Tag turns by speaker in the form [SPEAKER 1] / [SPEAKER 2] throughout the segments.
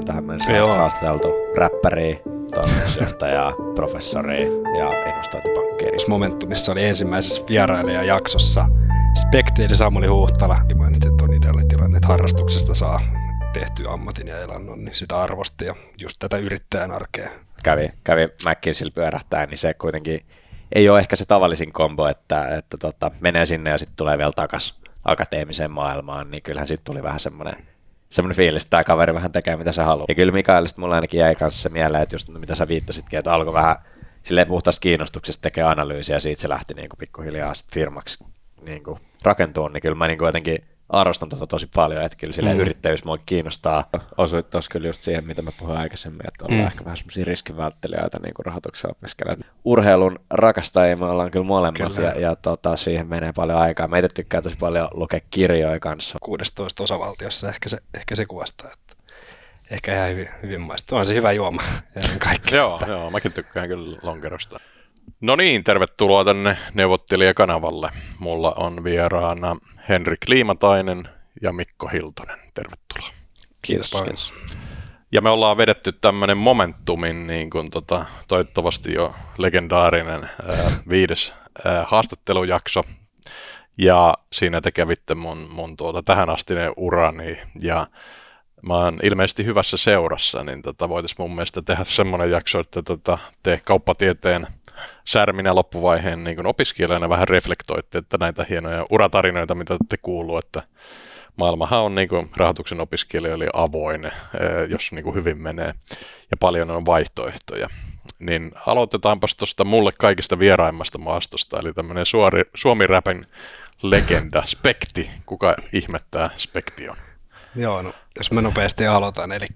[SPEAKER 1] on tähän mennessä haastateltu räppäriä, toimitusjohtajaa, professoria ja investointipankkiria.
[SPEAKER 2] Momentumissa oli ensimmäisessä vierailijajaksossa Spekteeli Samuli Huhtala. Mainitsi, että on ideaalitilanne, että harrastuksesta saa tehtyä ammatin ja elannon, niin sitä arvosti ja just tätä yrittäjän arkea.
[SPEAKER 1] Kävi, kävi McKinseyle pyörähtää, niin se kuitenkin ei ole ehkä se tavallisin kombo, että, että tota, menee sinne ja sitten tulee vielä takaisin akateemiseen maailmaan, niin kyllähän sitten tuli vähän semmoinen semmoinen fiilis, että tämä kaveri vähän tekee mitä se haluaa. Ja kyllä Mikaelista mulla ainakin jäi kanssa se mieleen, että just mitä sä viittasitkin, että alkoi vähän silleen puhtaasta kiinnostuksesta tekee analyysiä ja siitä se lähti niin kuin pikkuhiljaa sit firmaksi niin kuin rakentumaan, niin kyllä mä niin kuin jotenkin arvostan tätä tosi paljon, että kyllä silleen mm. yrittäjyys mua kiinnostaa. Osuit tuossa kyllä just siihen, mitä mä puhuin aikaisemmin, että ollaan mm. ehkä vähän semmoisia riskivälttelijöitä niin kuin rahoituksen opiskelijat. Urheilun rakastajia me ollaan kyllä molemmat kyllä. ja, ja tota, siihen menee paljon aikaa. Meitä tykkää tosi paljon lukea kirjoja kanssa.
[SPEAKER 2] 16 osavaltiossa ehkä se, ehkä se kuvastaa, että ehkä ihan hyvin, hyvin maistuu. On se hyvä juoma kaikki.
[SPEAKER 3] joo, joo, mäkin tykkään kyllä lonkerosta. No niin, tervetuloa tänne neuvottelijakanavalle. Mulla on vieraana Henrik Liimatainen ja Mikko Hiltonen. Tervetuloa.
[SPEAKER 2] Kiitos paljon.
[SPEAKER 3] Ja me ollaan vedetty tämmöinen Momentumin niin kuin tota, toivottavasti jo legendaarinen ää, viides ää, haastattelujakso. Ja siinä te kävitte mun, mun tuota, tähän astinen urani ja mä oon ilmeisesti hyvässä seurassa, niin tota, voitaisiin mun mielestä tehdä semmoinen jakso, että tota, te kauppatieteen särminä loppuvaiheen niin opiskelijana vähän reflektoitte, että näitä hienoja uratarinoita, mitä te kuuluu, että maailmahan on niin kuin, rahoituksen opiskelijoille avoin, eh, jos niin kuin, hyvin menee, ja paljon on vaihtoehtoja. Niin aloitetaanpas tuosta mulle kaikista vieraimmasta maastosta, eli tämmöinen Suomi-räpin legenda, Spekti. Kuka ihmettää Spekti on?
[SPEAKER 2] Joo, no jos mä nopeasti aloitan, eli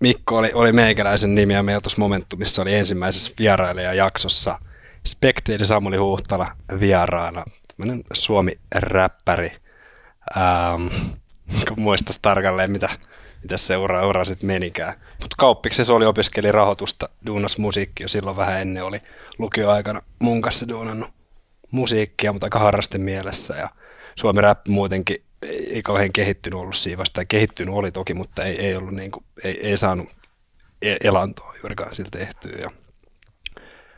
[SPEAKER 2] Mikko oli, oli meikäläisen nimi ja meillä tuossa Momentumissa oli ensimmäisessä vierailijajaksossa Spektiili Samuli Huhtala vieraana, tämmöinen Suomi-räppäri. Ähm, muistaisi tarkalleen, mitä, mitä se ura, sitten menikään. Mutta kauppiksessa oli opiskeli rahoitusta, duunas musiikki jo silloin vähän ennen oli lukioaikana mun kanssa duunannut musiikkia, mutta aika harrasten mielessä ja Suomi rap muutenkin ei kauhean kehittynyt ollut siinä vasta. Kehittynyt oli toki, mutta ei, ei, ollut niin kuin, ei, ei saanut e-, elantoa juurikaan sillä tehtyä. Ja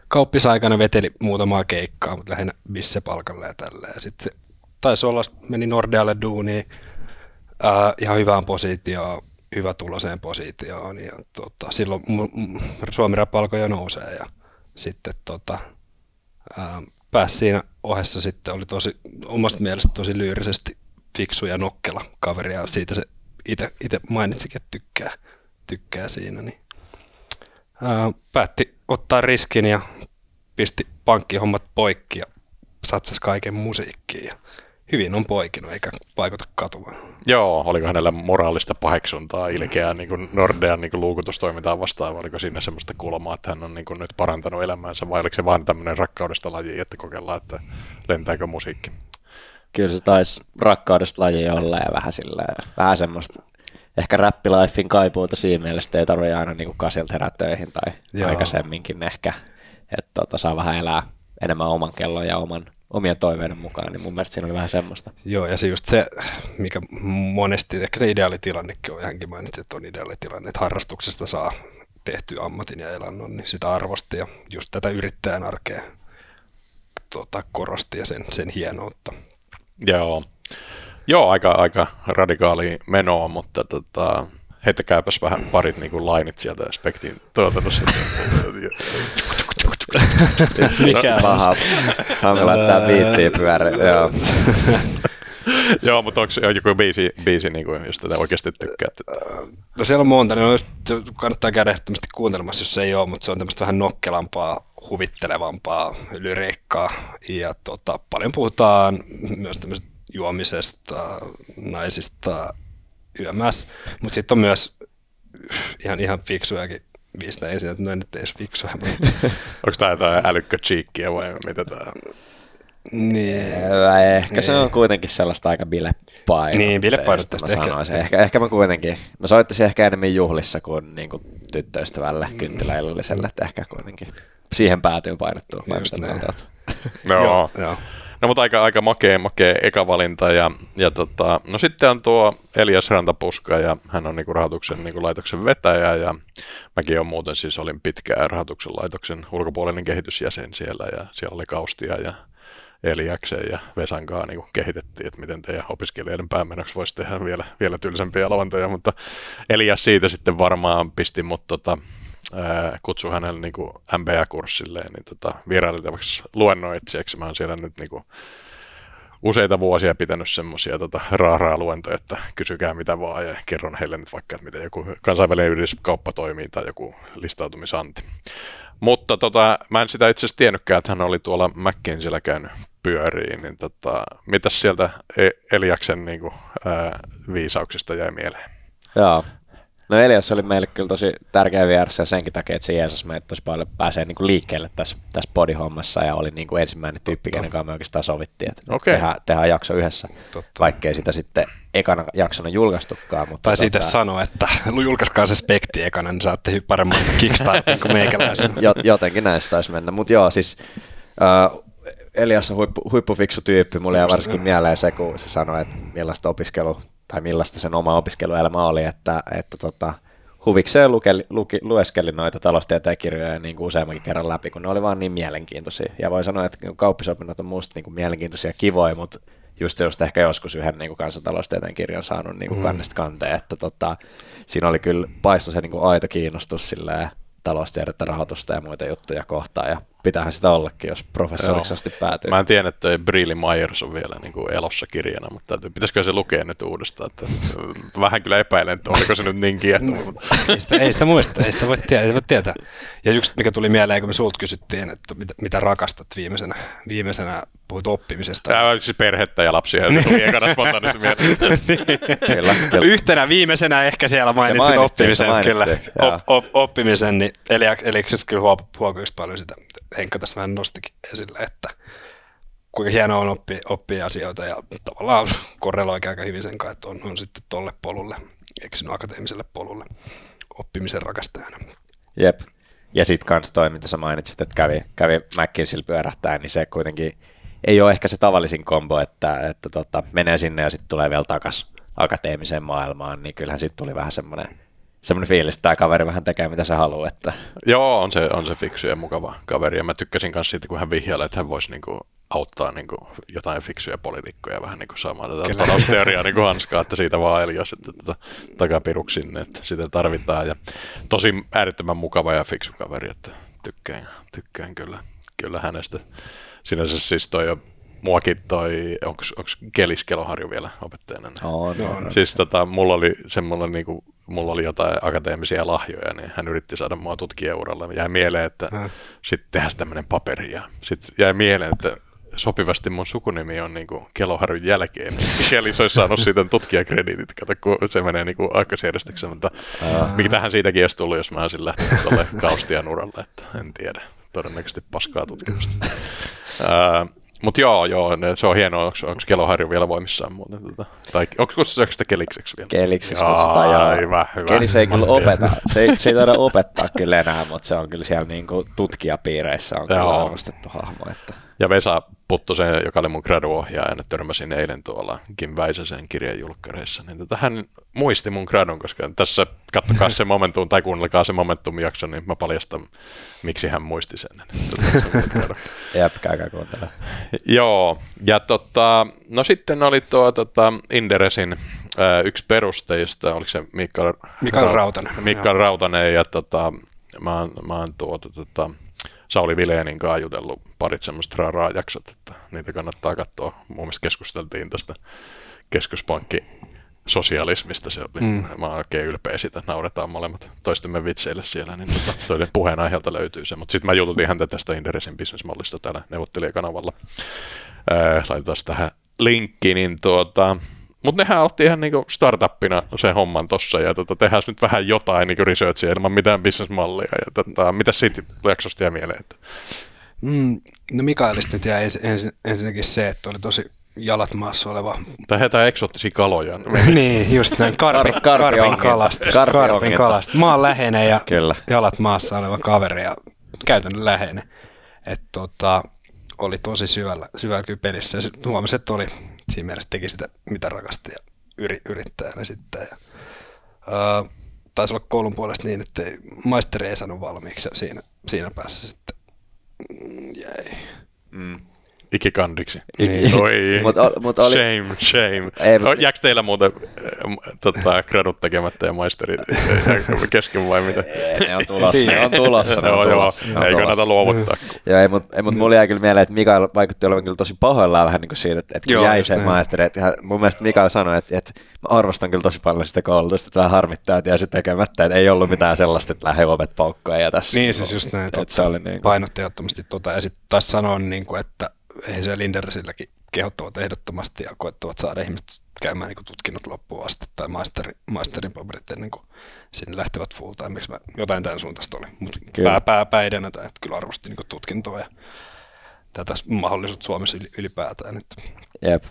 [SPEAKER 2] kauppisaikana veteli muutamaa keikkaa, mutta lähinnä missä palkalla ja tällä. Ja sitten taisi olla, meni Nordealle duuniin ää, ihan hyvään positioon, hyvä tuloseen positioon. Ja tota, silloin Suomi rap alkoi jo nousee ja sitten tota, ää, pääsi siinä ohessa sitten, oli tosi omasta mielestä tosi lyyrisesti fiksu ja nokkela kaveri ja siitä se itse mainitsikin, että tykkää, tykkää siinä. Niin. Ää, päätti ottaa riskin ja pisti pankkihommat poikki ja satsasi kaiken musiikkiin. Ja hyvin on poikinut eikä vaikuta katumaan.
[SPEAKER 3] Joo, oliko hänellä moraalista paheksuntaa ilkeää niin kuin Nordean niin kuin luukutustoimintaa vastaan, oliko siinä semmoista kulmaa, että hän on niin kuin nyt parantanut elämäänsä, vai oliko se vain tämmöinen rakkaudesta laji, että kokeillaan, että lentääkö musiikki?
[SPEAKER 1] Kyllä se taisi rakkaudesta laji olla ja vähän sillä vähän semmoista ehkä räppilifin kaipuuta siinä mielessä, ei tarvitse aina niin kasilta herää töihin tai Joo. aikaisemminkin ehkä, että tota, saa vähän elää enemmän oman kellon ja oman, omien toiveiden mukaan, niin mun mielestä siinä oli vähän semmoista.
[SPEAKER 2] Joo, ja se just se, mikä monesti, ehkä se ideaalitilannekin on, hänkin mainitsi, että on ideaalitilanne, että harrastuksesta saa tehty ammatin ja elannon, niin sitä arvosti ja just tätä yrittäjän arkea tuota, korosti ja sen, sen hienoutta.
[SPEAKER 3] Joo. Joo, aika, aika radikaali menoa, mutta tota, heittäkääpäs vähän parit niin kuin lainit sieltä Spektin tuotannossa.
[SPEAKER 1] Mikä on? Paha. Sami laittaa biittiä pyörä. Joo.
[SPEAKER 3] Joo, mutta onko joku biisi, biisi niin kuin, jos tätä oikeasti tykkää?
[SPEAKER 2] No siellä on monta, niin kannattaa käydä ehdottomasti kuuntelemassa, jos se ei ole, mutta se on tämmöistä vähän nokkelampaa, huvittelevampaa lyriikkaa. Ja tota, paljon puhutaan myös tämmöisestä juomisesta, naisista, yömässä, mutta sitten on myös ihan, ihan fiksujakin biisejä esiin, että no nyt ei fiksuja.
[SPEAKER 3] Onko tämä jotain älykkö cheekkiä vai mitä tämä
[SPEAKER 1] niin. Ehkä niin. se on kuitenkin sellaista aika bilepainotteista.
[SPEAKER 2] Niin, bilepainotteista
[SPEAKER 1] ehkä. ehkä. Ehkä mä kuitenkin, mä soittaisin ehkä enemmän juhlissa kuin, niin kuin tyttöystävälle mm. kynttiläillalliselle, että ehkä kuitenkin siihen päätyy painottua.
[SPEAKER 3] No, joo. joo. No mutta aika, aika makea, makea eka valinta. Ja, ja tota, no sitten on tuo Elias Rantapuska ja hän on niinku rahoituksen niinku laitoksen vetäjä ja mäkin on muuten siis olin pitkään rahoituksen laitoksen ulkopuolinen kehitysjäsen siellä ja siellä oli Kaustia ja Eliaksen ja Vesan kanssa niin kehitettiin, että miten teidän opiskelijoiden päämenoksi voisi tehdä vielä, vielä tylsempiä lavantoja, mutta Elias siitä sitten varmaan pisti mut tota, kutsui hänelle niin MBA-kurssille niin tota, vierailtavaksi luennoitsijaksi. Mä oon siellä nyt niin kuin, useita vuosia pitänyt semmoisia tota, raaraa luentoja, että kysykää mitä vaan ja kerron heille nyt vaikka, että miten joku kansainvälinen yrityskauppa toimii tai joku listautumisanti. Mutta tota, mä en sitä itse asiassa tiennytkään, että hän oli tuolla McKinseyllä käynyt pyöriin, niin tota, mitäs sieltä e- Eliaksen niin kuin, ää, viisauksista jäi mieleen?
[SPEAKER 1] Joo, No Elias oli meille kyllä tosi tärkeä vieressä senkin takia, että se Jeesus meitä tosi paljon pääsee niin kuin liikkeelle tässä, tässä podihommassa ja oli niin kuin ensimmäinen tyyppi, kenen kanssa me oikeastaan sovittiin, että okay. tehdään, tehdään jakso yhdessä, Totta. vaikkei sitä sitten ekana jaksona julkaistukaan. Mutta
[SPEAKER 2] tai tota... siitä sanoa, että julkaiskaa se spekti ekana, niin saatte paremman kickstartin kuin meikäläisen.
[SPEAKER 1] Jotenkin näistä taisi mennä, mutta joo, siis uh, Elias on huippu, huippufiksu tyyppi, mulle jäi varsinkin mieleen se, kun se sanoi, että millaista opiskelu tai millaista sen oma opiskeluelämä oli, että, että tota, huvikseen luke, luki, lueskelin noita taloustieteen kirjoja niin kuin useammankin kerran läpi, kun ne oli vaan niin mielenkiintoisia. Ja voin sanoa, että kauppisopinnot on musta niin kuin mielenkiintoisia kivoja, mutta just, just ehkä joskus yhden niin kuin kansantaloustieteen kirjan saanut niin kuin mm. kannesta kanteen, että tota, siinä oli kyllä paisto se niin kuin aito kiinnostus silleen, taloustiedettä, rahoitusta ja muita juttuja kohtaan, ja pitäähän sitä ollakin, jos professoriksi asti päätyy.
[SPEAKER 3] Mä en tiedä, että Brilli Myers on vielä niin kuin elossa kirjana, mutta täytyy, pitäisikö se lukea nyt uudestaan, että vähän kyllä epäilen, että oliko se nyt niin kiehtova.
[SPEAKER 2] Mutta. ei, sitä, ei sitä muista, ei sitä voi tietää, ei voi tietää. Ja yksi, mikä tuli mieleen, kun me sulta kysyttiin, että mitä, mitä rakastat viimeisenä, viimeisenä puhut oppimisesta.
[SPEAKER 3] Tämä siis perhettä ja lapsia, jotka tuli ekana mieleen.
[SPEAKER 2] niin. Yhtenä viimeisenä ehkä siellä mainitsit oppimisen, kyllä, op, op, oppimisen, niin, eli, eli siis kyllä huokui paljon sitä, Henkka tässä vähän nostikin esille, että kuinka hienoa on oppia, oppia asioita ja tavallaan korreloi aika hyvin sen kanssa, että on, on sitten tolle polulle, eksynyt akateemiselle polulle oppimisen rakastajana.
[SPEAKER 1] Jep. Ja sitten kans toi, mitä sä mainitsit, että kävi, kävi McKinseyllä pyörähtää, niin se kuitenkin ei ole ehkä se tavallisin kombo, että, että tota, menee sinne ja sitten tulee vielä takaisin akateemiseen maailmaan, niin kyllähän sitten tuli vähän semmoinen semmoinen fiilis, että tämä kaveri vähän tekee mitä se haluaa. Että...
[SPEAKER 3] Joo, on se, on se fiksu ja mukava kaveri. Ja mä tykkäsin myös siitä, kun hän vihjailee, että hän voisi niinku auttaa niinku jotain fiksuja poliitikkoja vähän niinku saamaan tätä Kyllä. talousteoriaa niinku hanskaa, että siitä vaan Elias että tota, takapiruksi sinne, että sitä tarvitaan. Ja tosi äärettömän mukava ja fiksu kaveri, että tykkään, tykkään kyllä, kyllä hänestä. Sinänsä siis toi jo muakin toi, onko Kelis Keloharju vielä opettajana?
[SPEAKER 1] Oh, no, no.
[SPEAKER 3] Siis tota, mulla oli semmoinen niinku mulla oli jotain akateemisia lahjoja, niin hän yritti saada mua tutkijauralle. Jäi mieleen, että hmm. sitten tehdään tämmöinen paperi. Ja sitten jäi mieleen, että sopivasti mun sukunimi on niinku Keloharjun jälkeen. Eli se olisi saanut siitä tutkijakrediitit, kato, kun se menee niinku aakkosjärjestykseen. Mutta uh. mitähän siitäkin olisi tullut, jos mä olisin lähtenyt tuolle Kaustian uralle, että en tiedä. Todennäköisesti paskaa tutkimusta. Mutta joo, joo, ne, se on hienoa, onko, onko Keloharju vielä voimissaan muuten? Tota, tai onko kutsutaanko sitä kelikseksi vielä?
[SPEAKER 1] Kelikseksi kutsutaan, joo. Hyvä, hyvä. Kelis ei kyllä opeta, se ei, se ei taida opettaa kyllä enää, mutta se on kyllä siellä niinku tutkijapiireissä on joo. kyllä arvostettu hahmo. Että...
[SPEAKER 3] Ja Vesa Puttosen, joka oli mun graduohjaaja, törmäsin eilen tuolla Kim Väisäsen kirjan julkkareissa, niin tota, hän muisti mun gradun, koska tässä kattokaa se momentum, tai kuunnelkaa se momentum jakso, niin mä paljastan, miksi hän muisti sen.
[SPEAKER 1] Jep, käykää kuuntelemaan.
[SPEAKER 3] Joo, ja tota, no sitten oli tuo tota, Inderesin ää, yksi perusteista, oliko se Mikael,
[SPEAKER 2] Mikael Rautanen.
[SPEAKER 3] Mikael Rautanen, ja tota, mä oon, mä oon tuota, tota, Sauli Vileenin kanssa jutellut parit semmoista raraa jaksot, että niitä kannattaa katsoa. Mun mielestä keskusteltiin tästä keskuspankki sosialismista. Se oli, mm. Mä oon oikein ylpeä siitä, nauretaan molemmat toistemme vitseille siellä, niin tota, toinen puheenaiheelta löytyy se. Mutta sitten mä jututin häntä tästä Inderesin bisnesmallista täällä neuvottelijakanavalla. Äh, laitetaan tähän linkki, niin tuota, mutta nehän otti ihan niinku startuppina sen homman tossa ja tota, tehdään nyt vähän jotain niinku researchia ilman mitään bisnesmallia. Ja tota, mitä siitä jaksosta jää mieleen? Että...
[SPEAKER 2] Mm, no Mikaelista nyt jäi ensin, ensinnäkin se, että oli tosi jalat maassa oleva.
[SPEAKER 3] Tai heitä eksoottisia kaloja.
[SPEAKER 2] niin, just näin. Karpi, Kar, karpin kalastus. Karpin, karpin kalastus. Maan läheinen ja Kyllä. jalat maassa oleva kaveri ja käytännön läheinen. Et tota, oli tosi syvällä, syvällä kyllä pelissä. Ja huomasi, että oli siinä mielessä teki sitä, mitä rakasti ja yri, yrittäjänä sitten. Ja, ää, taisi olla koulun puolesta niin, että maisteri ei saanut valmiiksi ja siinä, siinä päässä sitten jäi.
[SPEAKER 1] Mm.
[SPEAKER 3] Ikikandiksi.
[SPEAKER 1] Niin.
[SPEAKER 3] Oi,
[SPEAKER 1] Mut mut oli-
[SPEAKER 3] shame, shame.
[SPEAKER 1] Ei,
[SPEAKER 3] no,
[SPEAKER 1] mut-
[SPEAKER 3] jääkö teillä muuten äh, tota, gradut tekemättä ja maisteri kesken vai mitä?
[SPEAKER 1] Ne on tulossa, ne on tulossa, ne on
[SPEAKER 3] joo,
[SPEAKER 1] tulossa. ne on
[SPEAKER 3] ei
[SPEAKER 1] tulossa.
[SPEAKER 3] kannata luovuttaa.
[SPEAKER 1] Joo, ei, mutta ei, mut mulla jäi kyllä mieleen, että Mikael vaikutti olevan kyllä tosi pahoillaan vähän niin kuin siitä, että, että kun
[SPEAKER 2] Joo,
[SPEAKER 1] jäi se maisteri. Että mun mielestä Mikael sanoi, että, että mä arvostan kyllä tosi paljon sitä koulutusta, että vähän harmittaa, että jäi se tekemättä, että ei ollut mitään sellaista, että lähde ovet paukkoon ja tässä.
[SPEAKER 2] Niin siis just näin,
[SPEAKER 1] Että
[SPEAKER 2] totta.
[SPEAKER 1] se oli niin kuin,
[SPEAKER 2] painotti ehdottomasti tota, ja sitten taas sanoa, niin kuin, että he se Lindersilläkin kehottavat ehdottomasti ja koettavat saada ihmiset käymään niin tutkinnot loppuun asti tai maisteri, maisterin paperit ennen kuin sinne lähtevät full timeiksi. Mä- Jotain tämän suuntaista oli, mutta pää, pää, päidenä tai että kyllä arvosti niin tutkintoa ja tätä mahdollisuutta Suomessa yli- ylipäätään. Että
[SPEAKER 1] jep.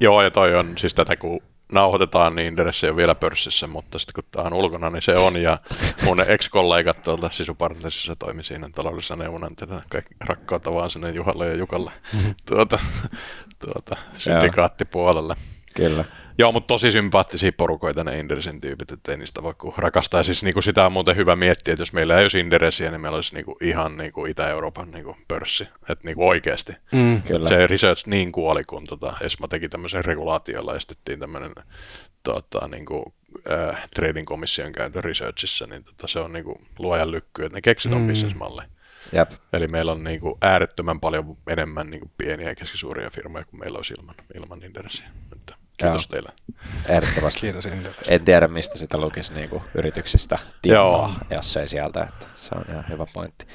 [SPEAKER 3] Joo, ja toi on siis tätä, kun nauhoitetaan, niin Inderes ei ole vielä pörssissä, mutta sitten kun tämä on ulkona, niin se on. Ja mun ex-kollegat tuolta Sisupartnersissa toimi siinä taloudellisena neuvonantajana. Kaikki rakkautta vaan sinne Juhalle ja Jukalle tuota, tuota, syndikaattipuolelle.
[SPEAKER 1] Kyllä.
[SPEAKER 3] Joo, mutta tosi sympaattisia porukoita ne Inderesin tyypit, ettei niistä kuin rakastaa. Siis niinku sitä on muuten hyvä miettiä, että jos meillä ei olisi Inderesiä, niin meillä olisi niinku ihan niinku Itä-Euroopan niinku pörssi. Että niinku oikeasti.
[SPEAKER 2] mm.
[SPEAKER 1] Kyllä.
[SPEAKER 3] Se research niin kuoli, kun tota ESMA teki tämmöisen regulaatiolla estettiin tämmöinen tota, niinku, äh, trading komission käytön researchissa, niin tota, se on niinku luojan lykky, että ne keksit on
[SPEAKER 2] Mm.
[SPEAKER 3] bisnesmalli.
[SPEAKER 1] Jep.
[SPEAKER 3] Eli meillä on niinku äärettömän paljon enemmän niinku pieniä ja keskisuuria firmoja kuin meillä olisi ilman, ilman Inderesiä. Että kiitos
[SPEAKER 1] Joo.
[SPEAKER 3] teille.
[SPEAKER 1] Ehdottomasti.
[SPEAKER 2] Kiitos.
[SPEAKER 1] En tiedä, mistä sitä lukisi niin kuin yrityksistä
[SPEAKER 3] Joo.
[SPEAKER 1] tietoa, jos ei sieltä. Että se on ihan hyvä pointti.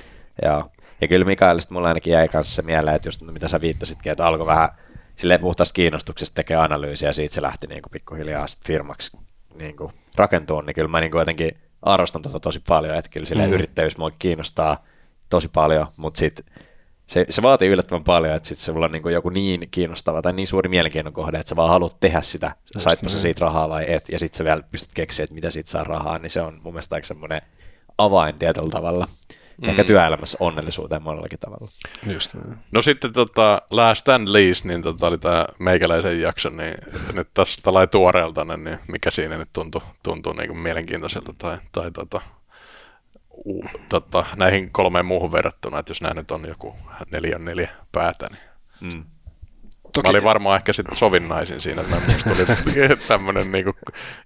[SPEAKER 1] Joo. Ja kyllä Mikaelista mulla ainakin jäi kanssa se mieleen, että just mitä sä viittasitkin, että alkoi vähän silleen puhtaasta kiinnostuksesta tekee analyysiä ja siitä se lähti niin kuin pikkuhiljaa sit firmaksi niin kuin rakentuun, niin kyllä mä niin kuin jotenkin arvostan tätä tosi paljon, että kyllä silleen
[SPEAKER 2] Mm.
[SPEAKER 1] yrittäjyys mua kiinnostaa tosi paljon, mutta sitten se, se vaatii yllättävän paljon, että sitten sulla on niin kuin joku niin kiinnostava tai niin suuri mielenkiinnon kohde, että sä vaan haluat tehdä sitä, saitpa sä siitä rahaa vai et, ja sitten sä vielä pystyt keksiä, että mitä siitä saa rahaa, niin se on mun mielestä aika semmoinen avain tietyllä tavalla. Ehkä
[SPEAKER 3] Mm.
[SPEAKER 1] työelämässä onnellisuuteen monellakin tavalla.
[SPEAKER 2] Just.
[SPEAKER 3] No sitten tota, last and least, niin tota oli tämä meikäläisen jakso, niin nyt tässä tällainen tuoreelta, niin mikä siinä nyt tuntui, tuntui niin kuin mielenkiintoiselta tai, tai tota, tota, näihin kolmeen muuhun verrattuna, että jos nämä nyt on joku neljä neljä päätä, niin
[SPEAKER 1] Mm.
[SPEAKER 2] Toki,
[SPEAKER 3] Mä olin varmaan ehkä sitten sovinnaisin siinä, että musta tuli tämmöinen niinku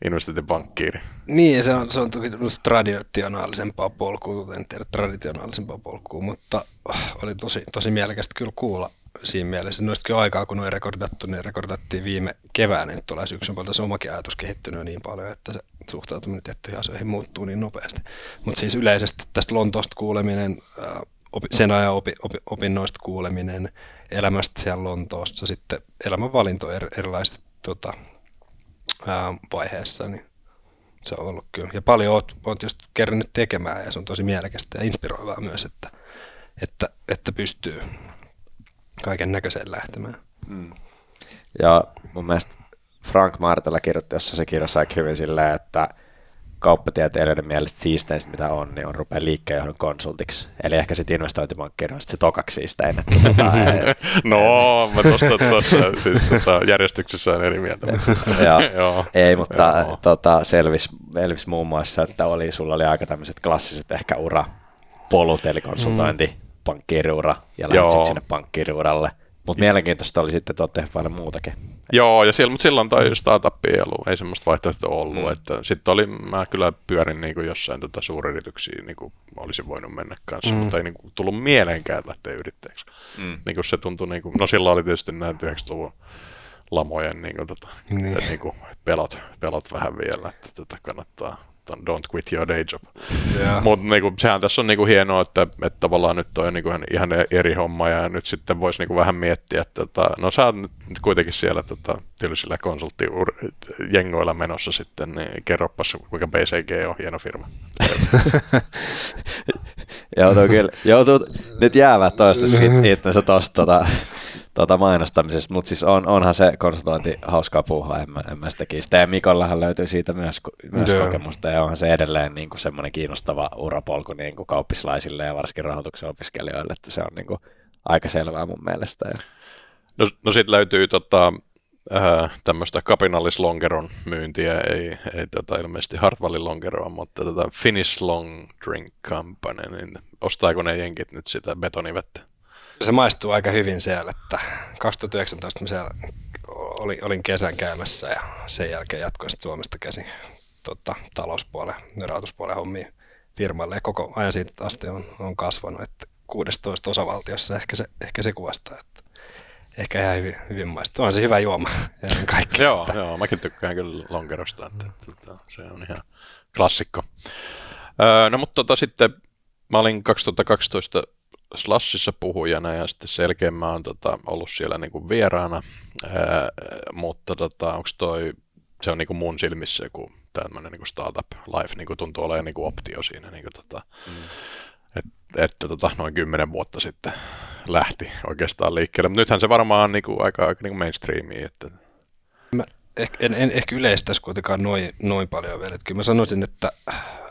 [SPEAKER 3] investointipankkiiri.
[SPEAKER 2] Niin, se on, se on toki traditionaalisempaa polkua, en tiedä traditionaalisempaa polkua, mutta ah, oli tosi, tosi mielekästä kyllä kuulla siinä mielessä. Noistakin aikaa, kun ne on rekordattu, niin rekordattiin viime keväänä, nyt tulee syksyn puolelta se omakin ajatus kehittynyt niin paljon, että se suhtautuminen tiettyihin asioihin muuttuu niin nopeasti. Mutta siis yleisesti tästä Lontoosta kuuleminen, opi, sen ajan opi, opi, opinnoista kuuleminen, elämästä siellä Lontoossa, sitten elämänvalinto er, erilaisista tota, ää, vaiheessa, niin se on ollut kyllä. Ja paljon oot, oot just kerännyt tekemään ja se on tosi mielekästä ja inspiroivaa myös, että, että, että pystyy kaiken näköiseen lähtemään.
[SPEAKER 1] Mm. Ja mun mielestä Frank Martela kirjoitti jossain se kirjassa aika hyvin silleen, että kauppatieteilijöiden mielestä siisteinstä mitä on, niin on rupea liikkeenjohdon konsultiksi. Eli ehkä sitten investointipankkiri on sit se tokaksi siistein. Että tota,
[SPEAKER 3] No, mä tosta, tosta siis tota, järjestyksessä on eri mieltä.
[SPEAKER 1] Joo.
[SPEAKER 3] Joo.
[SPEAKER 1] Ei, mutta
[SPEAKER 3] Joo.
[SPEAKER 1] tota, selvisi, selvisi muun muassa, että oli, sulla oli aika tämmöiset klassiset ehkä urapolut, eli konsultointi, pankkiiriura ja sit sinne pankkiiriuralle. Mutta mielenkiintoista oli sitten, että olette paljon muutakin.
[SPEAKER 3] Joo, ja silloin, mutta silloin toi startup ei ollut, ei semmoista vaihtoehtoa ollut.
[SPEAKER 1] Mm.
[SPEAKER 3] Että sitten oli, mä kyllä pyörin niin kuin jossain tota suuryrityksiä, niin kuin olisin voinut mennä kanssa,
[SPEAKER 2] Mm.
[SPEAKER 3] mutta ei niin kuin tullut mieleenkään lähteä yrittäjäksi.
[SPEAKER 1] Mm.
[SPEAKER 3] Niin kuin se tuntui, niin kuin, no silloin oli tietysti nämä 90-luvun lamojen niin kuin, tota,
[SPEAKER 2] Niin.
[SPEAKER 3] että, niin kuin pelot, pelot vähän vielä, että tota, kannattaa don't quit your day job.
[SPEAKER 2] Ja,
[SPEAKER 3] Mutta niinku, sehän tässä on niinku hienoa, että, että tavallaan nyt toi on niinku ihan- eri homma ja nyt sitten voisi niinku vähän miettiä, että tota, no sä oot nyt kuitenkin siellä tota, tylsillä konsulttijengoilla menossa sitten, niin kerropas kuinka BCG on hieno firma.
[SPEAKER 1] joutuu kyllä, joutuu nyt jäävät toistaiseksi it- itsensä tuosta tota, tota mainostamisesta, mutta siis on, onhan se konsultointi hauskaa puuhaa, en mä, en mä sitä kiistä. Ja Mikollahan löytyy siitä myös, myös
[SPEAKER 2] Joo.
[SPEAKER 1] kokemusta, ja onhan se edelleen niin kuin semmoinen kiinnostava urapolku niin kuin kauppislaisille ja varsinkin rahoituksen opiskelijoille, että se on niin kuin aika selvää mun mielestä.
[SPEAKER 3] No, no sitten löytyy tota, äh, tämmöistä kapinallislongeron myyntiä, ei, ei tota, ilmeisesti Hartwallin longeroa, mutta tota Finnish Long Drink Company, niin ostaako ne jenkit nyt sitä betonivettä?
[SPEAKER 2] Se maistuu aika hyvin siellä, että 2019 mä siellä olin, olin kesän käymässä ja sen jälkeen jatkoin sitten Suomesta käsin tota, talouspuolen ja rahoituspuolen hommiin firmalle ja koko ajan siitä asti on, on kasvanut, että 16 osavaltiossa ehkä se, ehkä se kuvastaa, että ehkä ihan hyvin, hyvin maistuu. On se hyvä juoma ja kaikki.
[SPEAKER 3] joo, joo, mäkin tykkään kyllä lonkerosta, että, että, että se on ihan klassikko. Öö, no mutta tota, sitten mä olin 2012 Slashissa puhujana ja sitten selkeä mä oon tota, ollut siellä niinku vieraana, ää, mutta tota, onko toi, se on niinku mun silmissä joku tämmöinen niinku startup life, niinku tuntuu olevan niinku optio siinä, niinku tota, mm. että et, tota, noin kymmenen vuotta sitten lähti oikeastaan liikkeelle, mutta nythän se varmaan on niinku aika, aika niinku mainstreamia, että
[SPEAKER 2] Mä en, en, ehkä yleistäisi kuitenkaan noin, noin paljon vielä. Että kyllä mä sanoisin, että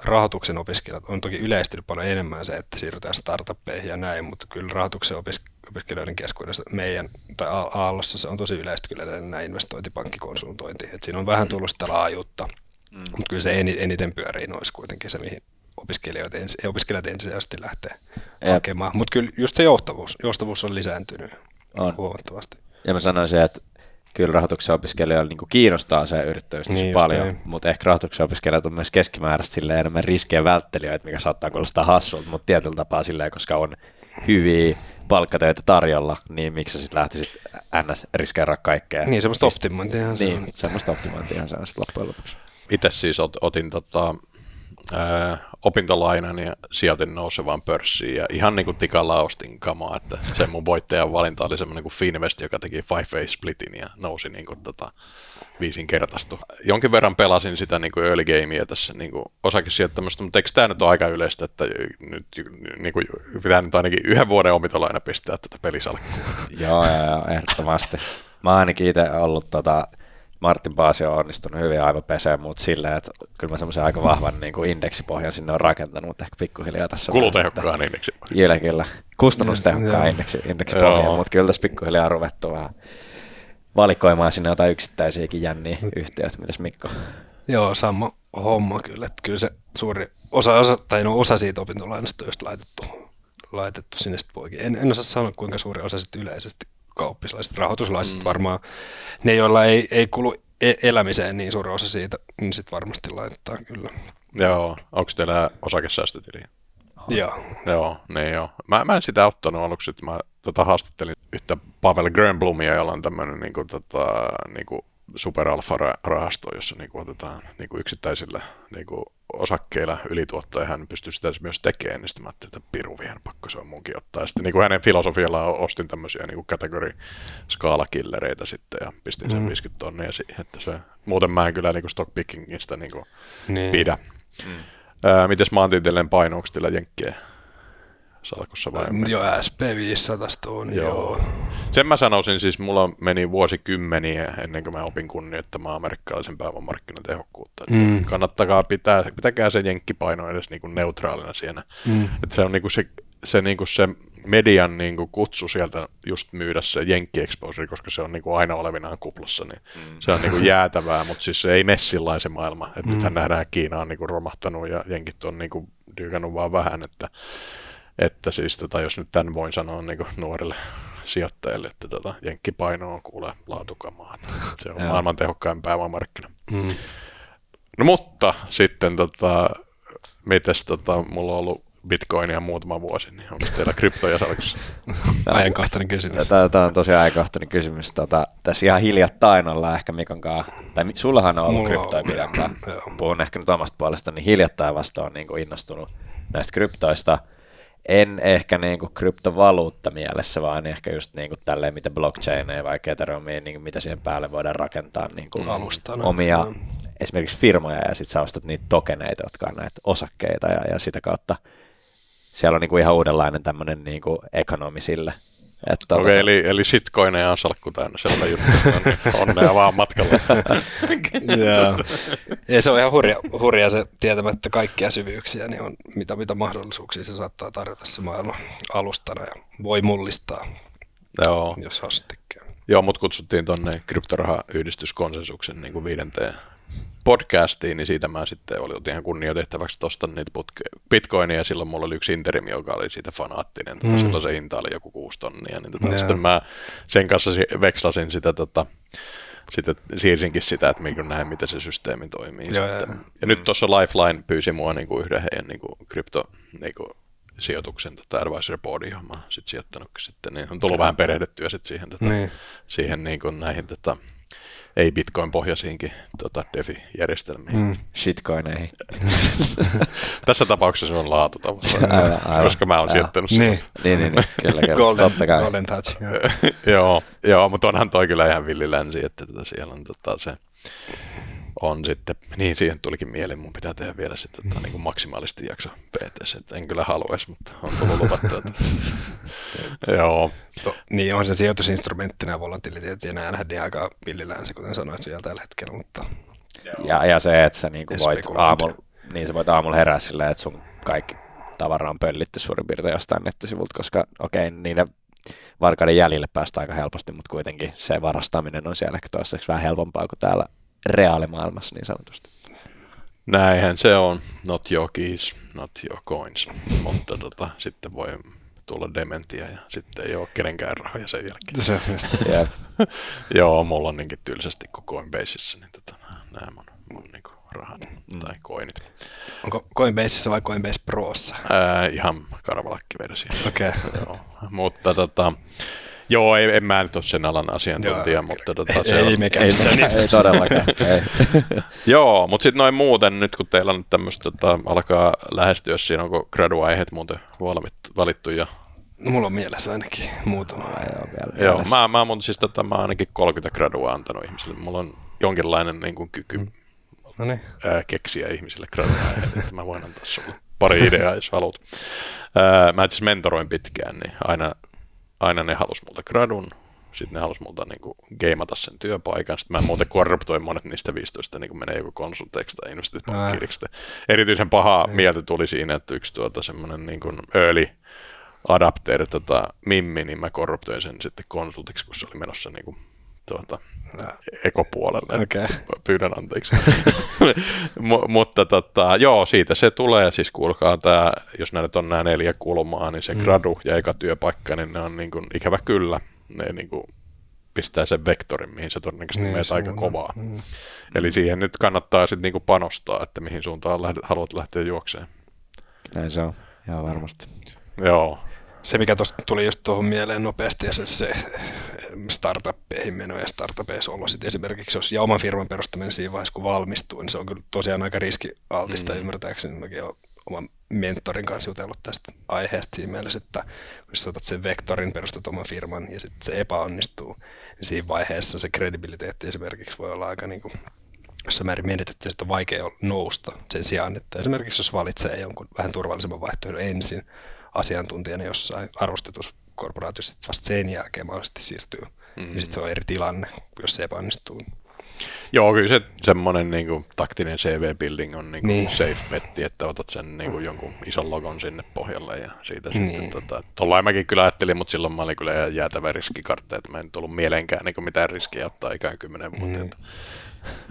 [SPEAKER 2] rahoituksen opiskelijat on toki yleistynyt paljon enemmän se, että siirrytään startuppeihin ja näin, mutta kyllä rahoituksen opis- opiskelijoiden keskuudessa meidän, tai Aallossa se on tosi yleistä kyllä nämä investointipankkikonsultointi. Että siinä on vähän mm. tullut sitä laajuutta, mm. mutta kyllä se eniten pyörii noissa kuitenkin se, mihin opiskelijat, ensi, opiskelijat ensisijaisesti lähtee Jep. hakemaan. Mutta kyllä just se joustavuus, joustavuus on lisääntynyt on. huomattavasti.
[SPEAKER 1] Ja mä sanoisin, että kyllä rahoituksen opiskelijoilla niin kiinnostaa se yrittäjyys niin, paljon, niin. mutta ehkä rahoituksen opiskelijat on myös keskimääräisesti sille enemmän riskejä välttelijöitä, mikä saattaa kuulostaa hassulta, mutta tietyllä tapaa silleen, koska on hyviä palkkatöitä tarjolla, niin miksi sä sitten lähtisit ns. riskeeraa kaikkea.
[SPEAKER 2] Niin, semmoista optimointia.
[SPEAKER 1] Niin, semmoista optimointia se on sitten loppujen lopuksi.
[SPEAKER 3] Itse siis ot, otin tota, ää, opintolainan ja sijoitin nousevaan pörssiin ja ihan niin kuin tikalla ostin kamaa, että se mun voittajan valinta oli semmoinen kuin Finvest, joka teki Five Way Splitin ja nousi niin kuin tota, viisinkertaistu. Jonkin verran pelasin sitä niin kuin early gamea tässä niin kuin osakesijoittamista, mutta eikö tämä nyt ole aika yleistä, että nyt niin kuin, pitää nyt ainakin yhden vuoden opintolaina pistää tätä pelisalkkua?
[SPEAKER 1] joo, joo, joo, ehdottomasti. Mä oon ainakin itse ollut tota, Martin Paasi on onnistunut hyvin aivan peseen, mutta silleen, että kyllä mä semmoisen aika vahvan niin kuin indeksipohjan sinne on rakentanut, mutta ehkä pikkuhiljaa tässä
[SPEAKER 3] Kulutehokkaan indeksi.
[SPEAKER 1] Kyllä, kyllä. Kustannustehokkaan indeksi, indeksipohjan, mutta kyllä tässä pikkuhiljaa on ruvettu vähän valikoimaan sinne jotain yksittäisiäkin jänniä yhtiöitä. Mitäs Mikko?
[SPEAKER 2] Joo, sama homma kyllä. Että kyllä se suuri osa, osa, tai no osa siitä opintolainasta on just laitettu, laitettu sinne sitten poikin. En, en osaa sanoa, kuinka suuri osa sitten yleisesti kauppislaiset, rahoituslaiset mm. varmaan, ne joilla ei, ei kulu e- elämiseen niin suuri osa siitä, niin sitten varmasti laittaa kyllä.
[SPEAKER 3] Joo, onko teillä osakesäästötili?
[SPEAKER 2] Joo.
[SPEAKER 3] Joo, niin joo. Mä, mä en sitä ottanut aluksi, että mä tota, haastattelin yhtä Pavel Grönblumia, jolla on tämmöinen niin kuin, tota, niin kuin superalfa-rahasto, jossa niin kuin, otetaan niin kuin yksittäisillä niin kuin, osakkeilla ylituottoja, hän pystyy sitä myös tekemään, niin sitten mä ajattelin, että piru vielä, pakko se on munkin ottaa. Sitten niin kuin hänen filosofiallaan ostin tämmöisiä niin kategori skaalakillereitä sitten ja pistin sen mm. 50 tonnia siihen, että se, muuten mä en kyllä niin kuin stockpickingista niin kuin niin. pidä. Mm. Ää, mites maantieteellinen paino, onko teillä jenkkiä? Salkussa vai?
[SPEAKER 2] Joo, SP500 on, joo. joo.
[SPEAKER 3] Sen mä sanoisin, siis mulla meni vuosikymmeniä ennen kuin mä opin kunnioittamaan amerikkalaisen pääomamarkkinan tehokkuutta. Mm. Kannattakaa pitää, pitäkää se jenkkipaino edes niin kuin neutraalina siinä. Mm. Että se on niin kuin se, se, niin kuin se median niin kuin kutsu sieltä just myydä se jenkki koska se on niin kuin aina olevinaan kuplassa, niin mm. se on niin kuin jäätävää, mutta siis se ei mene se maailma. Et mm. Nythän nähdään, että Kiina on niin kuin romahtanut ja jenkit on niin kuin dyykannut vaan vähän, että että siis, tota, jos nyt tämän voin sanoa niin nuorille sijoittajille, että tota, jenkkipaino on kuule laatukamaa. Se on maailman tehokkain pääomamarkkina. Mm. No mutta sitten, tota, mites tota, mulla on ollut bitcoinia muutama vuosi, niin onko teillä kryptoja salkussa?
[SPEAKER 2] ajankohtainen kysymys.
[SPEAKER 1] Tämä on tosi ajankohtainen kysymys. Tota, tässä ihan hiljattain ollaan ehkä Mikon kanssa, tai sullahan on ollut Mulla kryptoja pidempään. Puhun ehkä nyt omasta puolesta, niin hiljattain vasta on niin innostunut näistä kryptoista – en ehkä niin kuin kryptovaluutta mielessä, vaan ehkä just niin kuin tälleen, mitä blockchaineja vai Ethereumia, niin mitä siihen päälle voidaan rakentaa niin kuin Alustana. omia mm. esimerkiksi firmoja ja sitten sä ostat niitä tokeneita, jotka on näitä osakkeita ja, ja sitä kautta siellä on niin kuin ihan uudenlainen tämmöinen niin kuin ekonomi sille, Että,
[SPEAKER 3] Okei, okay, eli, eli shitcoineja on salkku täynnä, selvä juttu. Onnea vaan matkalla.
[SPEAKER 2] Joo. Ja se on ihan hurja, hurja se tietämättä kaikkia syvyyksiä, niin on mitä, mitä mahdollisuuksia se saattaa tarjota se maailman alustana ja voi mullistaa,
[SPEAKER 3] Joo.
[SPEAKER 2] jos hassu tekee.
[SPEAKER 3] Joo, mut kutsuttiin tonne kryptorahayhdistyskonsensuksen niin kuin viidenteen podcastiin, niin siitä mä sitten oli ihan kunnioitettavaksi tuosta niitä putke- bitcoinia, ja silloin mulla oli yksi interim, joka oli siitä fanaattinen, tota,
[SPEAKER 2] Mm.
[SPEAKER 3] silloin se hinta oli joku kuusi tonnia, niin tota,
[SPEAKER 2] Joo.
[SPEAKER 3] sitten mä sen kanssa si- vekslasin sitä, tota, sitten siirsinkin sitä, että minkä näin, miten se systeemi toimii.
[SPEAKER 2] Joo,
[SPEAKER 3] sitten.
[SPEAKER 2] joo.
[SPEAKER 3] Ja nyt tuossa Lifeline pyysi mua niin kuin yhden heidän niin kuin krypto niin kuin sijoituksen tota advisor johon mä oon sit sijoittanutkin sitten, niin on tullut okay. vähän perehdyttyä sit siihen, tota,
[SPEAKER 2] Niin.
[SPEAKER 3] siihen niin kuin näihin tota, ei Bitcoin-pohjaisiinkin tota, DeFi-järjestelmiin. Mm.
[SPEAKER 2] Mm.
[SPEAKER 1] shitcoineihin.
[SPEAKER 3] Tässä tapauksessa se on laatu koska mä oon sijoittanut
[SPEAKER 2] Niin.
[SPEAKER 3] niin.
[SPEAKER 1] Niin, niin, niin, kyllä, kyllä.
[SPEAKER 2] Golden,
[SPEAKER 1] Totta kai.
[SPEAKER 2] golden touch. Joo.
[SPEAKER 3] joo, joo, mutta onhan toi kyllä ihan villilänsi, että tota, siellä on tota, se on sitten, niin siihen tulikin mieleen, mun pitää tehdä vielä sitten tota, niin kuin maksimaalisesti jakso PTS, että en kyllä haluaisi, mutta on tullut luvattu. Että... joo,
[SPEAKER 2] To, niin on se sijoitusinstrumenttina ja volatiliteetti ja näähän niin aika villilänsi, kuten sanoit vielä tällä hetkellä, mutta
[SPEAKER 1] Ja, ja se, että sä niinku
[SPEAKER 2] Ja
[SPEAKER 1] voit aamulla, niin sä voit aamulla herää silleen, että sun kaikki tavara on pöllitty suurin piirtein jostain nettisivulta, koska okei, niiden varkaiden jäljille päästään aika helposti, mutta kuitenkin se varastaminen on siellä ehkä toistaiseksi vähän helpompaa kuin täällä reaalimaailmassa niin sanotusti.
[SPEAKER 3] näinhän se on, not your keys, not your coins, mutta tota, sitten voi tulla dementia ja sitten ei ole kenenkään rahoja sen jälkeen.
[SPEAKER 2] se on just.
[SPEAKER 1] Jep.
[SPEAKER 3] Joo, mulla on niinkin tylsästi kuin Coinbaseissa, niin tota, nämä mun, mun niinku rahat mm. tai coinit.
[SPEAKER 2] Onko Coinbaseissa vai Coinbase Prossa?
[SPEAKER 3] Ää, ihan karvalakkiversio.
[SPEAKER 2] Okei. Okay.
[SPEAKER 3] joo, mutta tota, joo, ei, en mä nyt ole sen alan asiantuntija,
[SPEAKER 2] Joo,
[SPEAKER 3] mutta tota, se
[SPEAKER 2] ei
[SPEAKER 3] on,
[SPEAKER 2] mekään
[SPEAKER 1] Ei,
[SPEAKER 2] missään
[SPEAKER 1] ei, ei todellakaan. Ei.
[SPEAKER 3] Joo, mutta sitten noin muuten, nyt kun teillä on tämmöistä, tota, alkaa lähestyä siinä, onko gradu-aiheet muuten valmittu, valittu ja
[SPEAKER 2] No, mulla on mielessä ainakin muutama.
[SPEAKER 1] Joo, vielä
[SPEAKER 3] Joo,
[SPEAKER 1] mielessä.
[SPEAKER 3] mä, mä, mun, siis tota, mä oon ainakin 30 gradua antanut ihmisille. Mulla on jonkinlainen niin kuin, kyky mm.
[SPEAKER 2] No niin.
[SPEAKER 3] ää, keksiä ihmisille gradua, että mä voin antaa sulle pari ideaa, jos haluat. Ää, mä itse asiassa mentoroin pitkään, niin aina, aina ne halus multa gradun, sitten ne halus multa niin kuin, geimata sen työpaikan. Sitten mä muuten korruptoin monet niistä 15, niin kuin menee joku konsulteiksi tai investointipankkiriksi. Erityisen paha mieltä tuli siinä, että yksi tuota, semmoinen niin kuin early adapter tota, Mimmi, niin mä korruptoin sen sitten konsultiksi, kun se oli menossa niin kuin, tuota, ekopuolelle.
[SPEAKER 2] Okei.
[SPEAKER 3] Pyydän anteeksi. M- mutta tota, joo, siitä se tulee. Siis kuulkaa tämä, jos nämä nyt on nämä neljä kulmaa, niin se
[SPEAKER 2] Mm.
[SPEAKER 3] gradu ja eka työpaikka, niin ne on niin kuin, ikävä kyllä. Ne niin kuin, pistää sen vektorin, mihin se todennäköisesti niin, meet aika kovaa.
[SPEAKER 2] Mm.
[SPEAKER 3] Eli siihen nyt kannattaa sitten niinku panostaa, että mihin suuntaan lähdet, haluat lähteä juokseen.
[SPEAKER 1] Näin se on, ihan varmasti.
[SPEAKER 3] Joo,
[SPEAKER 2] Se, mikä tuosta tuli just tuohon mieleen nopeasti, ja se, se startuppeihin meno ja startupeissa olo sit esimerkiksi, jos ja oman firman perustaminen siinä vaiheessa, kun valmistuu, niin se on kyllä tosiaan aika riskialtista mm. ymmärtääkseni. Mäkin olen oman mentorin kanssa jutellut tästä aiheesta siinä mielessä, että jos otat sen vektorin, perustat oman firman ja sitten se epäonnistuu, niin siinä vaiheessa se kredibiliteetti esimerkiksi voi olla aika niin kuin jossain määrin menetetty, että on vaikea nousta sen sijaan, että esimerkiksi jos valitsee jonkun vähän turvallisemman vaihtoehdon ensin asiantuntijana jossain arvostetussa korporaatiossa, sitten vasta sen jälkeen mahdollisesti siirtyy, mm-hmm. niin sitten se on eri tilanne, jos se epäonnistuu.
[SPEAKER 3] Joo kyllä se semmoinen niinku, taktinen CV-building on niinku,
[SPEAKER 2] Niin.
[SPEAKER 3] niin. safe betti, että otat sen niinku, jonkun ison logon sinne pohjalle ja siitä
[SPEAKER 2] Niin.
[SPEAKER 3] sitten tota, tollain mäkin kyllä ajattelin, mutta silloin mä olin kyllä ihan jäätävä riskikartta, että mä en tullut mieleenkään niinku, mitään riskiä ottaa ikään kymmenen vuotta.
[SPEAKER 2] Mm.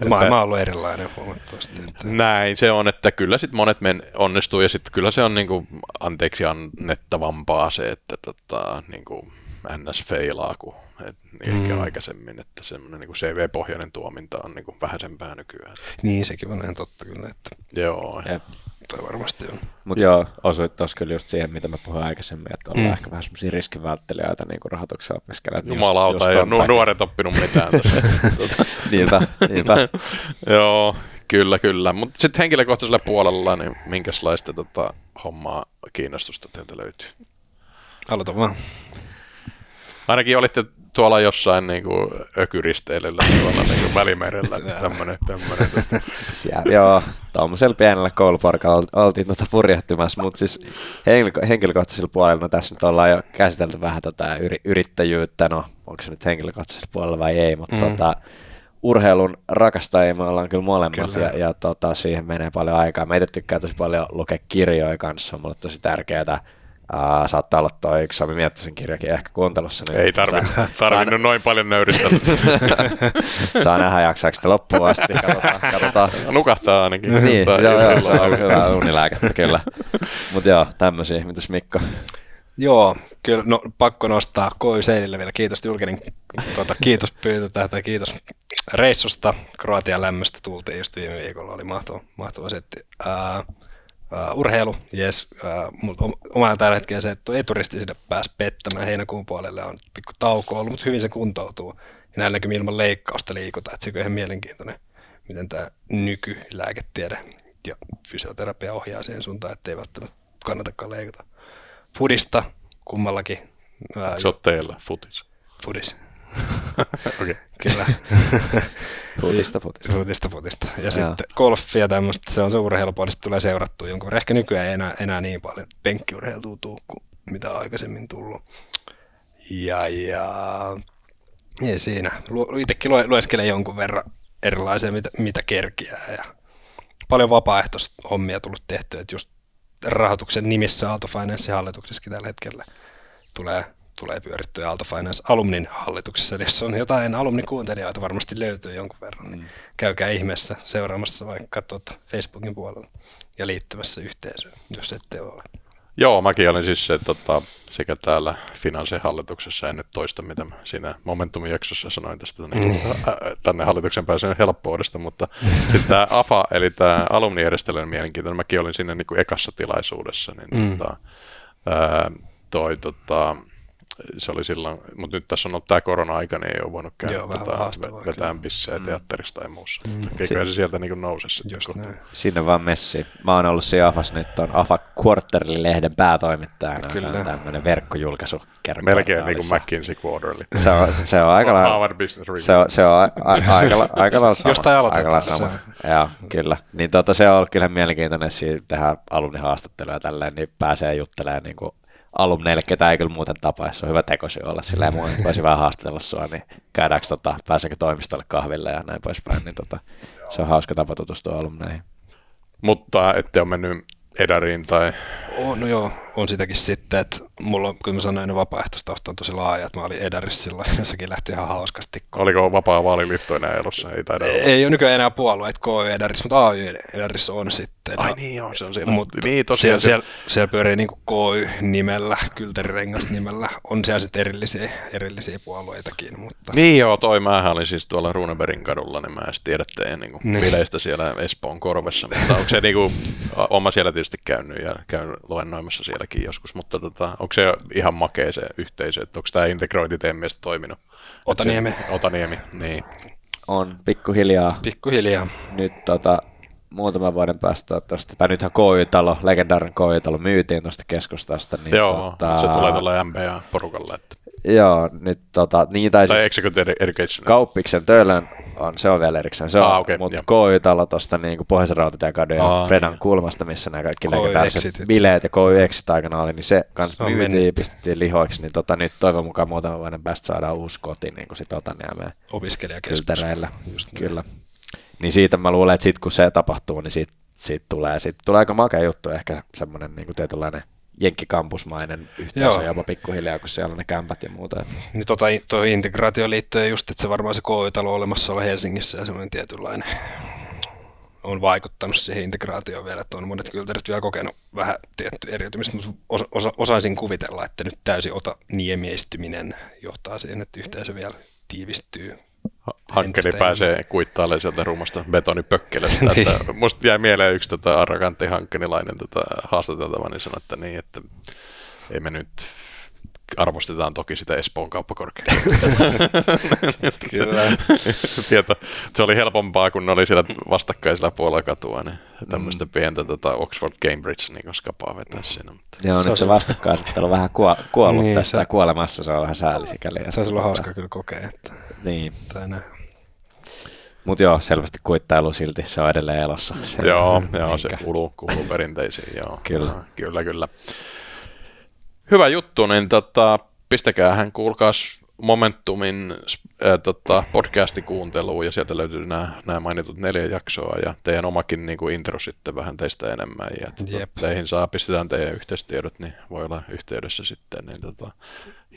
[SPEAKER 3] Mm.
[SPEAKER 2] Maailma on ollut erilainen huomattavasti. Että,
[SPEAKER 3] Näin se on, että kyllä sitten monet men onnistuu ja sitten kyllä se on niinku anteeksi annettavampaa se, että tota, niinku NS feilaa kuin et, ehkä
[SPEAKER 2] Mm.
[SPEAKER 3] aikaisemmin, että semmoinen niinku CV-pohjainen tuominta on niinku vähäisempää nykyään.
[SPEAKER 2] niin, sekin on ihan totta kyllä, että
[SPEAKER 3] Joo,
[SPEAKER 1] Jep.
[SPEAKER 2] toi varmasti on.
[SPEAKER 1] Mutta joo, osuit tuossa kyllä just siihen, mitä mä puhuin aikaisemmin, että ollaan
[SPEAKER 2] Mm.
[SPEAKER 1] ehkä vähän semmoisia riskinvälttelijöitä niin kuin rahoituksen opiskelijat. niin
[SPEAKER 3] jumalauta, ei ole nu- nuoret oppinut mitään tässä. tota,
[SPEAKER 1] Niinpä, niinpä.
[SPEAKER 3] joo, kyllä, kyllä. Mutta sitten henkilökohtaisella puolella, niin minkälaista tota, hommaa kiinnostusta teiltä löytyy?
[SPEAKER 2] Aloita vaan.
[SPEAKER 3] Ainakin olitte tuolla jossain niin kuin ökyristeilyllä tuolla niin kuin välimerellä, tämmöinen, tämmöinen.
[SPEAKER 1] Siellä, joo, tuommoisella pienellä kouluporkalla oltiin tuota purjehtimassa, mutta siis henkilökohtaisella puolella, no tässä nyt ollaan jo käsitelty vähän tota yrittäjyyttä, no onko se nyt henkilökohtaisella puolella vai ei, mutta mm. tota, urheilun rakastajia me ollaan kyllä molemmat kyllä. ja, ja tota, siihen menee paljon aikaa. Meitä tykkää tosi paljon lukea kirjoja kanssa, on mulle tosi tärkeää Uh, saattaa olla toi yksi Sami Miettisen kirjakin ehkä kuuntelussa.
[SPEAKER 3] Niin Ei tarvi, tarvinnut saa... noin paljon nöyristellä.
[SPEAKER 1] saa nähdä jaksaako sitä loppuun asti. Katsotaan, katsotaan.
[SPEAKER 3] Nukahtaa ainakin.
[SPEAKER 1] niin, se on, joo, se on hyvä unilääkettä kyllä. Mutta joo, tämmöisiä. Mitäs Mikko?
[SPEAKER 2] Joo, kyllä no, pakko nostaa Koi Seinille vielä. Kiitos Julkinen, tuota, kiitos pyyntö tai kiitos reissusta. Kroatian lämmöstä tultiin just viime viikolla, oli mahtava, mahtava setti. Uh, uh, urheilu, jes, uh, mutta omalla tällä hetkellä se, että eturisti sinne pääsi pettämään heinäkuun puolelle on pikku tauko ollut, mutta hyvin se kuntoutuu. Ja näillä näkyy ilman leikkausta liikuta, että se on ihan mielenkiintoinen, miten tämä nykylääketiede ja fysioterapia ohjaa siihen suuntaan, että ei välttämättä kannatakaan leikata. Fudista kummallakin.
[SPEAKER 3] Se on teillä, futis.
[SPEAKER 2] Fudis.
[SPEAKER 3] okay.
[SPEAKER 2] Kyllä.
[SPEAKER 1] futista, futista.
[SPEAKER 2] Futista, futista. Ja ja sitten golfia tämmöistä, se on se urheilupuolista tulee seurattua jonkun verran. Ehkä nykyään ei enää, enää niin paljon penkkiurheiltua tuu kuin mitä aikaisemmin tullut. Ja, ja ei siinä. Itsekin lueskelee jonkun verran erilaisia, mitä, mitä kerkiää. Ja paljon vapaaehtoishommia tullut tehtyä, että just rahoituksen nimissä Aalto Finance hallituksessakin tällä hetkellä tulee, tulee pyörittyä Aalto Finance Alumnin hallituksessa. Eli jos on jotain alumnikuuntelijoita, varmasti löytyy jonkun verran, niin mm. käykää ihmeessä seuraamassa vaikka tuota Facebookin puolella ja liittymässä yhteisöön, jos ette ole.
[SPEAKER 3] Joo, mäkin olin siis se, tota, sekä täällä finanssihallituksessa, en nyt toista, mitä mä siinä Momentumin jaksossa sanoin tästä tänne, niin. tänne hallituksen pääsyn helppoudesta, mutta sitten tämä AFA, eli tämä alumnijärjestely on mielenkiintoinen, mäkin olin siinä niin kuin ekassa tilaisuudessa, niin mm. tota, ää, toi tota, se oli silloin, mutta nyt tässä on ollut tämä korona-aika, niin ei ole voinut käydä Joo, tota, vetää bissejä mm. teatterista tai muussa. Mm. Eiköhän se sieltä niin nouse
[SPEAKER 1] Sinne vaan messi. Mä oon ollut siellä AFAS nyt, on AFA Quarterly-lehden päätoimittajana. Kyllä. Tämmöinen verkkojulkaisu.
[SPEAKER 3] Melkein niin kuin McKinsey Quarterly.
[SPEAKER 1] Se on, se on aika lailla, se on, se on a, a, aika, aika lailla sama.
[SPEAKER 2] Jostain aloitetaan.
[SPEAKER 1] sama. Joo, kyllä. Niin tota, se on ollut kyllä mielenkiintoinen, että tehdään alumnihaastatteluja ja tälleen, niin pääsee juttelemaan niin kuin alumneille, ketä ei kyllä muuten tapaa, se on hyvä tekosi olla silleen, mua voisi vähän haastella sua, niin käydäänkö, tota, pääseekö toimistolle kahville ja näin poispäin, niin tota, se on hauska tapa tutustua alumneihin.
[SPEAKER 3] Mutta ette ole mennyt edariin tai...
[SPEAKER 2] Oh, no joo, on sitäkin sitten, että mulla on, kun mä sanoin, vapaaehtoistausta on tosi laaja, että mä olin Edarissa silloin, ja sekin lähti ihan hauskasti.
[SPEAKER 3] Oliko vapaa vaaliliitto enää elossa? Ei, taida
[SPEAKER 2] ei, ei ole nykyään enää puolueet KY Edarissa, mutta AY Edarissa on sitten.
[SPEAKER 3] Ai niin joo, se on siellä.
[SPEAKER 2] Mutta niin, tosiaan. Siellä, siellä, siellä pyörii niin KY-nimellä, Kylterirengas-nimellä. On siellä sitten erillisiä, erillisiä puolueitakin. Mutta...
[SPEAKER 3] Niin joo, toi mähän olin siis tuolla Runebergin kadulla, niin mä en tiedä teidän niin niin. bileistä siellä Espoon korvessa. Mutta onko se niin kuin, oma siellä tietysti käynyt ja käyn luennoimassa sielläkin joskus, mutta tota, onko se ihan makea se yhteisö, että onko tämä integrointi teidän mielestä toiminut?
[SPEAKER 2] Otaniemi.
[SPEAKER 3] Se, Otaniemi, niin.
[SPEAKER 1] On pikkuhiljaa.
[SPEAKER 2] Pikkuhiljaa.
[SPEAKER 1] Nyt tota, muutaman vuoden päästä tuosta, tai nythän KY-talo, legendaarinen KY-talo myytiin tuosta keskustasta. Niin
[SPEAKER 3] Joo, tota, se tulee tuolla MBA-porukalle. Että.
[SPEAKER 1] Joo, nyt tota, niin tai,
[SPEAKER 3] tai siis Education.
[SPEAKER 1] Kauppiksen Töölön on, se on vielä erikseen, se on, ah, okay, mutta KY-talo tuosta niin Pohjoisen rautatienkadun ja Fredan niin. kulmasta, missä nämä kaikki legendaariset bileet ja KY Exit aikana oli, niin se kanssa myytiin ja pistettiin lihoiksi, niin tota, nyt toivon mukaan muutaman vuoden päästä saadaan uusi koti niin kuin sit Otaniemeen.
[SPEAKER 2] Opiskelijakeskus.
[SPEAKER 1] Kyllä. Niin siitä mä luulen, että sit kun se tapahtuu, niin siitä, siitä tulee, siitä tulee aika makea juttu, ehkä semmoinen niin tietynlainen jenkkikampusmainen yhteisö jopa pikkuhiljaa, kun siellä on ne kämpät ja muuta. Että.
[SPEAKER 2] Niin tota, tuo integraatio liittyy just, että se varmaan se KY-talo olemassa olla Helsingissä ja semmoinen tietynlainen on vaikuttanut siihen integraatioon vielä, että on monet kylterit vielä kokenut vähän tietty eriytymistä, mutta osa, osa, osaisin kuvitella, että nyt täysin ota niemiestyminen johtaa siihen, että yhteisö vielä tiivistyy
[SPEAKER 3] Hankkeli pääsee enemmän. kuittailemaan sieltä rumasta betonipökkelestä. niin. että musta jäi mieleen yksi tota arrogantti hankkenilainen tota haastateltava, niin sanoi, että niin, että ei me nyt arvostetaan toki sitä Espoon kauppakorkea.
[SPEAKER 2] Kyllä.
[SPEAKER 3] pientä, se oli helpompaa, kun ne oli siellä vastakkaisella puolella katua, niin tämmöistä
[SPEAKER 2] Mm.
[SPEAKER 3] pientä tota Oxford Cambridge niin skapaa vetää siinä. Mutta
[SPEAKER 1] Joo,
[SPEAKER 2] Se
[SPEAKER 1] nyt se vastakkainasettelu on vähän kuo- kuollut
[SPEAKER 2] Niin,
[SPEAKER 1] tästä
[SPEAKER 2] se-
[SPEAKER 1] kuolemassa, se on vähän sääli sikäli.
[SPEAKER 2] Se olisi ollut hauska kyllä kokea, että
[SPEAKER 1] Niin,
[SPEAKER 2] tai näin.
[SPEAKER 1] mutta joo, selvästi kuittailu silti, se on edelleen elossa. Se,
[SPEAKER 3] joo, joo, se kuuluu, kuuluu perinteisiin. Joo.
[SPEAKER 1] Kyllä.
[SPEAKER 3] kyllä, kyllä. Hyvä juttu, niin tota, pistäkäähän kuulkaas Momentumin äh, tota, podcastin kuunteluun ja sieltä löytyy nämä, nämä mainitut neljä jaksoa ja teidän omakin niin kuin intro sitten vähän teistä enemmän ja tota,
[SPEAKER 2] Jep.
[SPEAKER 3] teihin saa, pistetään teidän yhteystiedot, niin voi olla yhteydessä sitten, niin tota,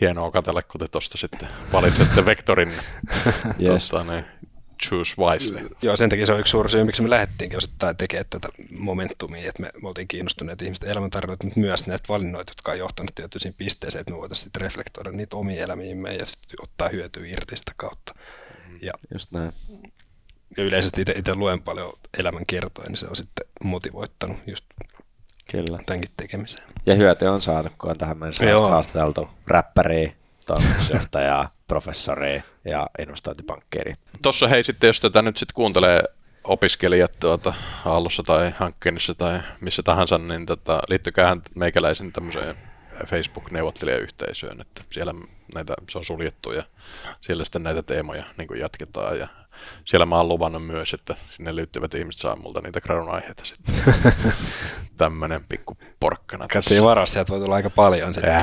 [SPEAKER 3] hienoa katsella, kun te tuosta sitten valitsette vektorin,
[SPEAKER 1] Yes.
[SPEAKER 3] tota, niin, choose wisely.
[SPEAKER 2] Joo, sen takia se on yksi suuri syy, miksi me lähdettiinkin osittain tekemään tätä momentumia, että me, me oltiin kiinnostuneet ihmisten elämäntarinoita, mutta myös näistä valinnoita, jotka on johtanut tiettyisiin pisteeseen, että me voitaisiin sitten reflektoida niitä omia elämiimme ja sitten ottaa hyötyä irti sitä kautta. Ja,
[SPEAKER 1] Just näin.
[SPEAKER 2] ja yleisesti itse luen paljon elämän kertoja, niin se on sitten motivoittanut just
[SPEAKER 1] Kyllä.
[SPEAKER 2] tämänkin tekemiseen.
[SPEAKER 1] Ja hyöty on saatu, kun on tähän mennessä haastateltu räppäriä, toimitusjohtajaa, professoria ja investointipankkiiri.
[SPEAKER 3] Tuossa hei sitten, jos tätä nyt sitten kuuntelee opiskelijat tuota Aallossa tai Hankkeenissa tai missä tahansa, niin tota, liittykäähän meikäläisen tämmöiseen Facebook-neuvottelijayhteisöön, että siellä näitä, se on suljettu ja siellä sitten näitä teemoja niin jatketaan ja siellä mä oon luvannut myös, että sinne liittyvät ihmiset saa multa niitä gradun aiheita sitten. Tämmönen pikku porkkana.
[SPEAKER 2] Katsoin varas, sieltä voi tulla aika paljon sitten.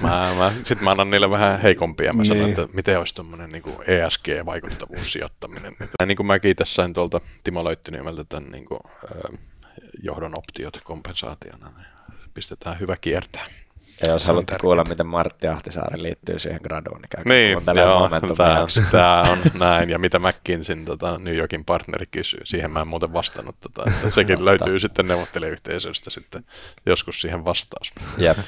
[SPEAKER 3] Mä, mä, sitten mä annan niille vähän heikompia. Mä sanon,
[SPEAKER 2] Niin.
[SPEAKER 3] että miten olisi tuommoinen niin ESG-vaikuttavuussijoittaminen. Ja niin kuin mäkin tässä sain tuolta Timo Löyttyniemeltä tämän niin kuin, johdon optiot kompensaationa, niin pistetään hyvä kiertää.
[SPEAKER 1] Ja jos haluatte
[SPEAKER 2] tärkeää.
[SPEAKER 1] kuulla, miten Martti Ahtisaari liittyy siihen graduun, niin käykää
[SPEAKER 3] Niin,
[SPEAKER 1] kuuntelemaan
[SPEAKER 3] joo, tämä, tämä on näin. Ja mitä McKinseyn tota, New Yorkin partneri kysyy, siihen mä en muuten vastannut. Tota, että sekin löytyy sitten neuvottelijayhteisöstä sitten joskus siihen vastaus.
[SPEAKER 1] Jep.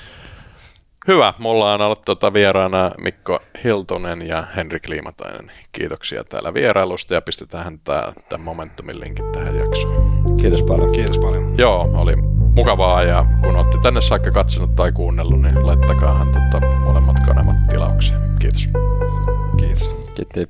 [SPEAKER 3] Hyvä, mulla on ollut tota vieraana Mikko Hiltunen ja Henrik Liimatainen. Kiitoksia täällä vierailusta ja pistetään tämä, tämä Momentumin linkit tähän jaksoon.
[SPEAKER 1] Kiitos paljon.
[SPEAKER 2] Kiitos paljon.
[SPEAKER 3] Joo, oli mukavaa ja kun olette tänne saakka katsonut tai kuunnellut, niin laittakaahan tota molemmat kanavat tilaukseen. Kiitos.
[SPEAKER 2] Kiitos.
[SPEAKER 1] Kiitos.